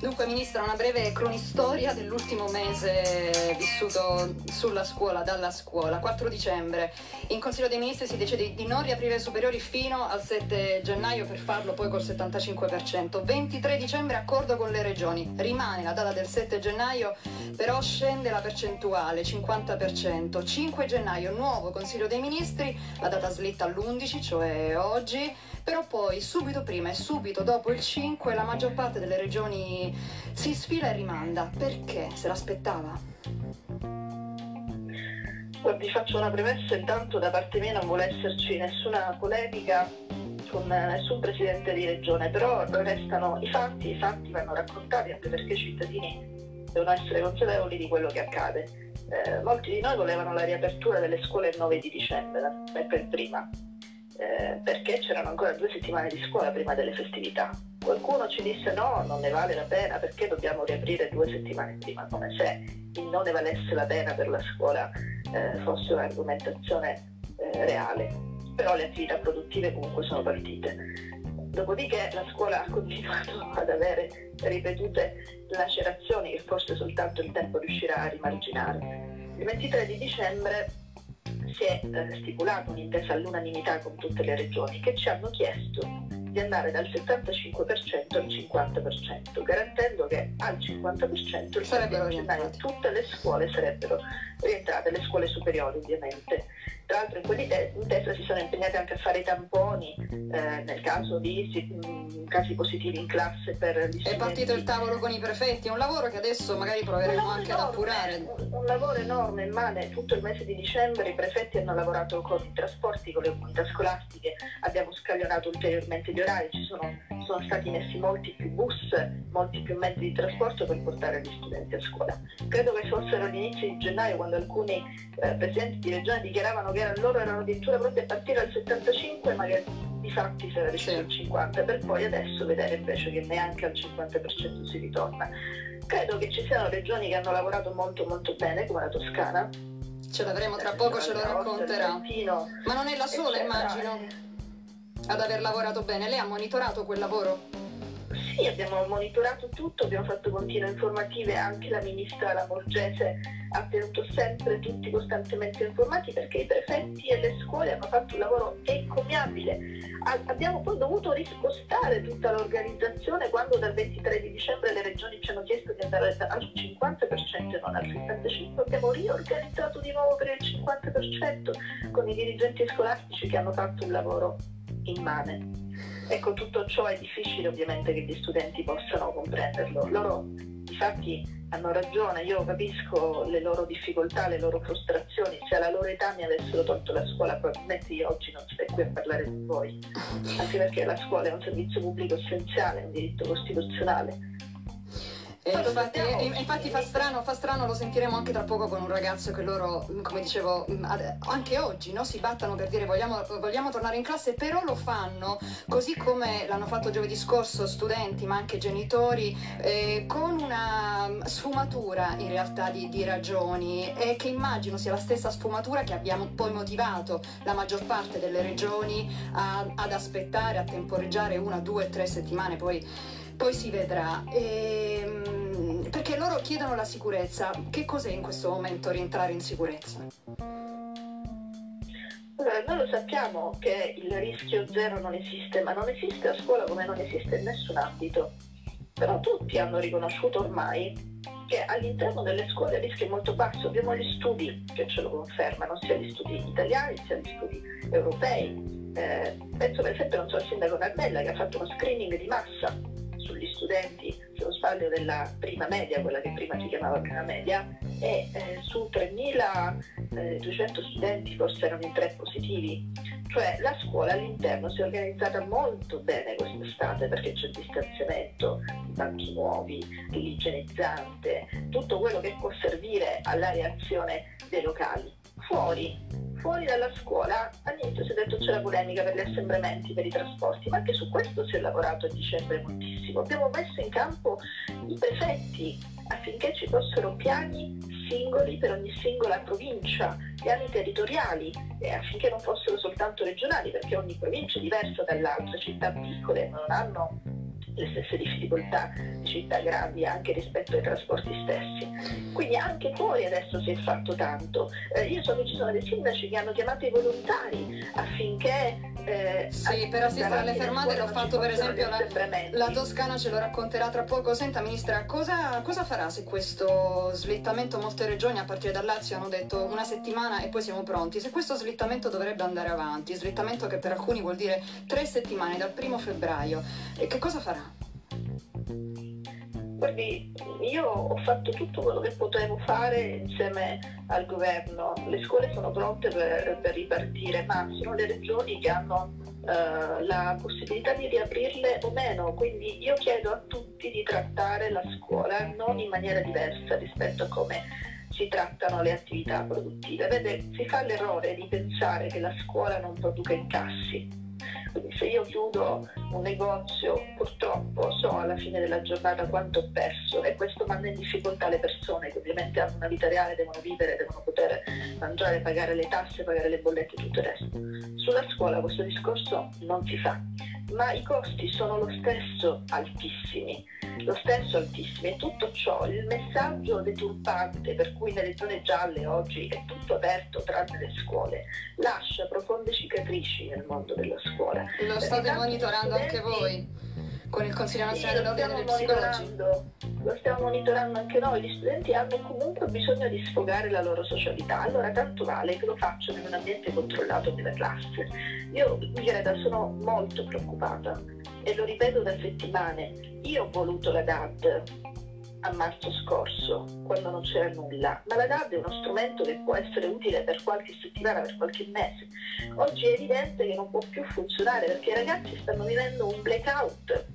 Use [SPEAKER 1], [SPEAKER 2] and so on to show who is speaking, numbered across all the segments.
[SPEAKER 1] Dunque, Ministra, una breve cronistoria dell'ultimo mese vissuto sulla scuola, dalla scuola. 4 dicembre, in Consiglio dei Ministri si decide di non riaprire le superiori fino al 7 gennaio per farlo poi col 75%. 23 dicembre, accordo con le regioni. Rimane la data del 7 gennaio, però scende la percentuale, 50%. 5 gennaio, nuovo Consiglio dei Ministri, la data slitta all'11, cioè oggi però poi subito prima e subito dopo il 5 la maggior parte delle regioni si sfila e rimanda. Perché? Se l'aspettava?
[SPEAKER 2] Vi faccio una premessa, intanto da parte mia non vuole esserci nessuna polemica con nessun presidente di regione, però restano i fatti, i fatti vanno raccontati anche perché i cittadini devono essere consapevoli di quello che accade. Eh, molti di noi volevano la riapertura delle scuole il 9 di dicembre, per prima, eh, perché c'erano ancora due settimane di scuola prima delle festività. Qualcuno ci disse no, non ne vale la pena perché dobbiamo riaprire due settimane prima, come se il non ne valesse la pena per la scuola eh, fosse un'argomentazione eh, reale, però le attività produttive comunque sono partite. Dopodiché la scuola ha continuato ad avere ripetute lacerazioni che forse soltanto il tempo riuscirà a rimarginare. Il 23 di dicembre si è eh, stipulata un'intesa all'unanimità con tutte le regioni che ci hanno chiesto di andare dal 75% al 50%, garantendo che al 50% il sarebbero gennaio tutte le scuole sarebbero rientrate, le scuole superiori ovviamente. Tra l'altro in quell'intesa si sono impegnati anche a fare i tamponi eh, nel caso di mm, casi positivi in classe per gli studenti.
[SPEAKER 1] È partito il tavolo con i prefetti, è un lavoro che adesso magari proveremo anche enorme, ad appurare.
[SPEAKER 2] Un, un, lavoro enorme, immane, tutto il mese di dicembre i prefetti hanno lavorato con i trasporti, con le comunità scolastiche, abbiamo scaglionato ulteriormente gli orari, ci sono, sono stati messi molti più bus, molti più mezzi di trasporto per portare gli studenti a scuola. Credo che fossero all'inizio di gennaio quando alcuni eh, presidenti di regione dichiaravano che erano, loro erano addirittura pronti a partire al 75 ma che di fatti si era deciso al 50 per poi adesso vedere invece che neanche al 50% si ritorna. Credo che ci siano regioni che hanno lavorato molto molto bene come la Toscana.
[SPEAKER 1] Ce l'avremo tra poco, ce lo racconterà. Ma non è la sola, immagino, ad aver lavorato bene. Lei ha monitorato quel lavoro?
[SPEAKER 2] Abbiamo monitorato tutto, abbiamo fatto continue informative, anche la ministra Lamorgese ha tenuto sempre tutti costantemente informati perché i prefetti e le scuole hanno fatto un lavoro encomiabile. Abbiamo poi dovuto rispostare tutta l'organizzazione quando dal 23 di dicembre le regioni ci hanno chiesto di andare al 50% e non al 75%. Abbiamo riorganizzato di nuovo per il 50% con i dirigenti scolastici che hanno fatto un lavoro immane. Ecco, tutto ciò è difficile ovviamente che gli studenti possano comprenderlo. Loro infatti hanno ragione, io capisco le loro difficoltà, le loro frustrazioni, se alla loro età mi avessero tolto la scuola probabilmente io oggi non starei qui a parlare con voi, anche perché la scuola è un servizio pubblico essenziale, un diritto costituzionale
[SPEAKER 1] e infatti, infatti fa, strano, fa strano, lo sentiremo anche tra poco con un ragazzo che loro, come dicevo, anche oggi no, si battono per dire vogliamo, vogliamo, tornare in classe, però lo fanno così come l'hanno fatto giovedì scorso studenti ma anche genitori, eh, con una sfumatura in realtà di, di, ragioni e che immagino sia la stessa sfumatura che abbiamo poi motivato la maggior parte delle regioni a, ad aspettare, a temporeggiare una, due, tre settimane, poi, poi si vedrà. E, loro chiedono la sicurezza. Che cos'è in questo momento rientrare in sicurezza?
[SPEAKER 2] Allora, noi lo sappiamo che il rischio zero non esiste, ma non esiste a scuola come non esiste in nessun ambito. Però tutti hanno riconosciuto ormai che all'interno delle scuole il rischio è molto basso. Abbiamo gli studi che ce lo confermano, sia gli studi italiani sia gli studi europei. Eh, penso per esempio non so, al sindaco Nardella che ha fatto uno screening di massa sugli studenti, se non sbaglio, della prima media, quella che prima si chiamava prima media, e eh, su 3.200 eh, studenti forse erano in tre positivi. Cioè la scuola all'interno si è organizzata molto bene quest'estate perché c'è il distanziamento, i banchi nuovi, l'igienizzante, tutto quello che può servire alla reazione dei locali. Fuori fuori dalla scuola all'inizio si è detto c'è la polemica per gli assembramenti, per i trasporti, ma anche su questo si è lavorato a dicembre moltissimo. Abbiamo messo in campo i prefetti affinché ci fossero piani singoli per ogni singola provincia, piani territoriali e affinché non fossero soltanto regionali, perché ogni provincia è diversa dall'altra, città piccole non hanno le stesse difficoltà di città grandi anche rispetto ai trasporti stessi. Quindi anche fuori adesso si è fatto tanto. Eh, io so che ci sono dei sindaci che hanno chiamato i volontari affinché...
[SPEAKER 1] Eh, sì, per assistere alle fermate l'ho fatto per esempio la, la, Toscana ce lo racconterà tra poco. Senta Ministra, cosa, cosa farà se questo slittamento molte regioni a partire dal Lazio hanno detto una settimana e poi siamo pronti? Se questo slittamento dovrebbe andare avanti, slittamento che per alcuni vuol dire tre settimane dal primo febbraio, e che cosa farà?
[SPEAKER 2] Guardi, io ho fatto tutto quello che potevo fare insieme al governo. Le scuole sono pronte per, per ripartire, ma sono le regioni che hanno uh, la possibilità di riaprirle o meno. Quindi io chiedo a tutti di trattare la scuola non in maniera diversa rispetto a come si trattano le attività produttive. Vede, si fa l'errore di pensare che la scuola non produca incassi se io chiudo un negozio, purtroppo so alla fine della giornata quanto ho perso e questo manda in difficoltà le persone che ovviamente hanno una vita reale, devono vivere, devono poter mangiare, pagare le tasse, pagare le bollette e tutto il resto. Sulla scuola questo discorso non si fa, ma i costi sono lo stesso altissimi lo stesso altissimo. E tutto ciò, il messaggio deturpante per cui nelle zone gialle oggi è tutto aperto tranne le scuole, lascia profonde cicatrici nel mondo della scuola.
[SPEAKER 1] Lo state monitorando anche voi? Con il Consiglio Nazionale dell'Ordine degli Psicologi?
[SPEAKER 2] Lo stiamo monitorando anche noi, gli studenti hanno comunque bisogno di sfogare la loro socialità, allora tanto vale che lo facciano in un ambiente controllato della classe. Io, Greta, sono molto preoccupata e lo ripeto da settimane, io ho voluto la DAD a marzo scorso, quando non c'era nulla, ma la DAD è uno strumento che può essere utile per qualche settimana, per qualche mese. Oggi è evidente che non può più funzionare perché i ragazzi stanno vivendo un blackout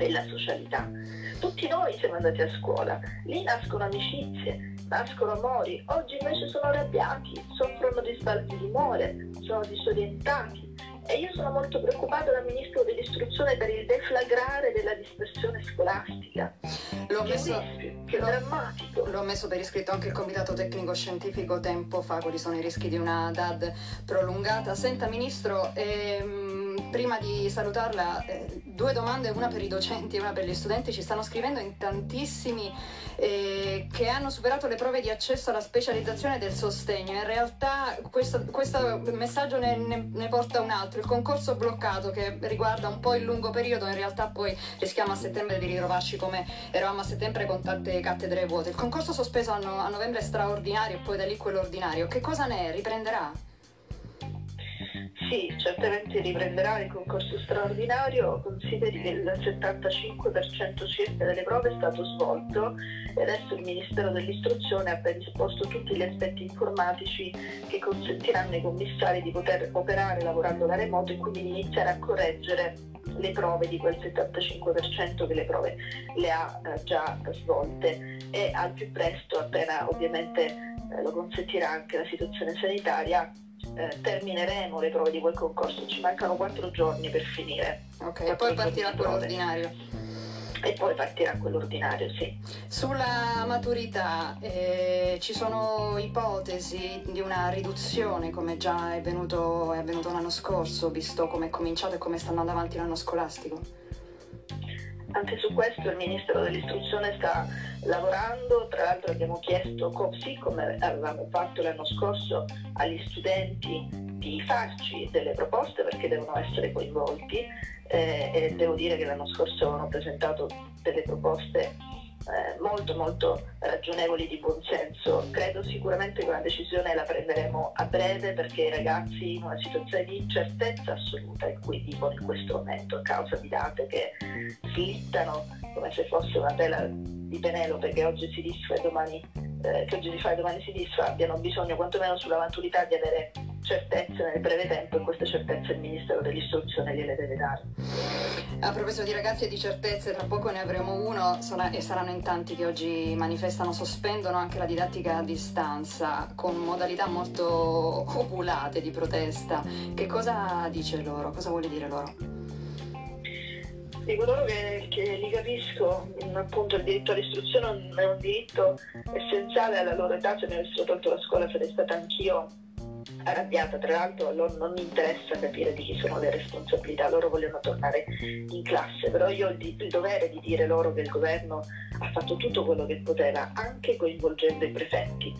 [SPEAKER 2] della socialità. Tutti noi siamo andati a scuola, lì nascono amicizie, nascono amori, oggi invece sono arrabbiati, soffrono di sbalzi di umore, sono disorientati, e io sono molto preoccupata dal Ministro dell'Istruzione per il deflagrare della dispersione scolastica.
[SPEAKER 1] L'ho messo, che è drammatico. L'ho messo per iscritto anche il Comitato Tecnico Scientifico tempo fa, quali sono i rischi di una DAD prolungata. Senta Ministro, ehm, prima di salutarla, eh, due domande, una per i docenti e una per gli studenti. Ci stanno scrivendo in tantissimi eh, che hanno superato le prove di accesso alla specializzazione del sostegno. In realtà questo, questo messaggio ne, ne, ne, porta un altro. Il concorso bloccato che riguarda un po' il lungo periodo, in realtà poi rischiamo a settembre di ritrovarci come eravamo a settembre con tante cattedre vuote. Il concorso sospeso a, no, a novembre straordinario e poi da lì quello ordinario. Che cosa ne è? Riprenderà?
[SPEAKER 2] Sì, certamente riprenderà il concorso straordinario, consideri che il 75% circa delle prove è stato svolto e adesso il Ministero dell'Istruzione ha predisposto tutti gli aspetti informatici che consentiranno ai commissari di poter operare lavorando da remoto e quindi di iniziare a correggere le prove di quel 75% che le prove le ha eh, già svolte. E al più presto, appena ovviamente eh, lo consentirà anche la situazione sanitaria, eh, termineremo le prove di quel concorso, ci mancano quattro giorni per finire.
[SPEAKER 1] Ok, e poi partirà quello ordinario.
[SPEAKER 2] E poi partirà quello ordinario, sì.
[SPEAKER 1] Sulla maturità eh, ci sono ipotesi di una riduzione come già è, venuto, è avvenuto l'anno scorso, visto come è cominciato e come sta andando avanti l'anno scolastico?
[SPEAKER 2] Anche su questo il Ministero dell'Istruzione sta lavorando, tra l'altro abbiamo chiesto, sì come avevamo fatto l'anno scorso, agli studenti di farci delle proposte perché devono essere coinvolti eh, e devo dire che l'anno scorso avevano presentato delle proposte eh, molto molto ragionevoli di buonsenso. Credo sicuramente che una decisione la prenderemo a breve perché i ragazzi in una situazione di incertezza assoluta in cui vivono in questo momento a causa di date che slittano come se fosse una tela di Penelope che oggi si disfa e domani, eh, che oggi si fa e domani si disfa, abbiano bisogno quantomeno sulla maturità di avere certezze nel breve tempo e queste certezze il Ministero dell'Istruzione gliele deve dare.
[SPEAKER 1] A proposito di ragazzi e di certezze, tra poco ne avremo uno e saranno in tanti che oggi manifestano, sospendono anche la didattica a distanza con modalità molto opulate di protesta. Che cosa dice loro? Cosa vuole dire loro?
[SPEAKER 2] dico loro che, che, li capisco, appunto il diritto all'istruzione è un diritto essenziale alla loro età, se mi avessero tolto la scuola sarei stata anch'io arrabbiata, tra l'altro a loro non interessa capire di chi sono le responsabilità, loro vogliono tornare in classe, però io ho il, il, dovere di dire loro che il governo ha fatto tutto quello che poteva, anche coinvolgendo i prefetti.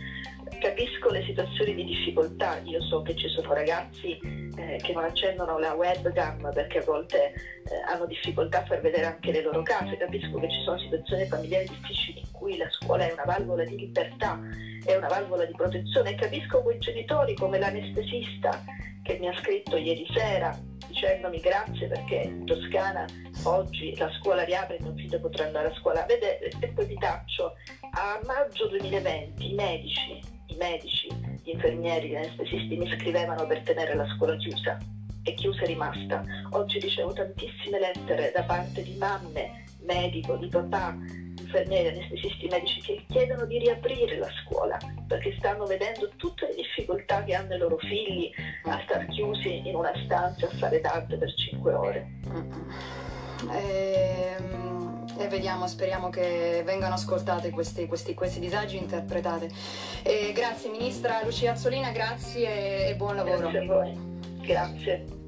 [SPEAKER 2] Capisco le situazioni di difficoltà, io so che ci sono ragazzi eh, che non accendono la webcam perché a volte eh, hanno difficoltà a far vedere anche le loro case, capisco che ci sono situazioni familiari difficili cui la scuola è una valvola di libertà è una valvola di protezione. Capisco quei genitori come l'anestesista che mi ha scritto ieri sera dicendomi grazie perché in Toscana oggi la scuola riapre e mio figlio potrà andare a scuola. Vede, e poi vi taccio, a maggio 2020 i medici, i medici, gli infermieri, gli anestesisti mi scrivevano per tenere la scuola chiusa e chiusa è rimasta. Oggi ricevo tantissime lettere da parte di mamme, medico, di papà, infermieri, anestesisti medici che chiedono di riaprire la scuola perché stanno vedendo tutte le difficoltà che hanno i loro figli a star chiusi in una stanza a fare DAD per 5 ore.
[SPEAKER 1] E, ehm, e vediamo, speriamo che vengano ascoltati questi, questi, questi disagi interpretati. E grazie Ministra Lucia Azzolina, grazie e buon lavoro.
[SPEAKER 2] Grazie a voi. Grazie.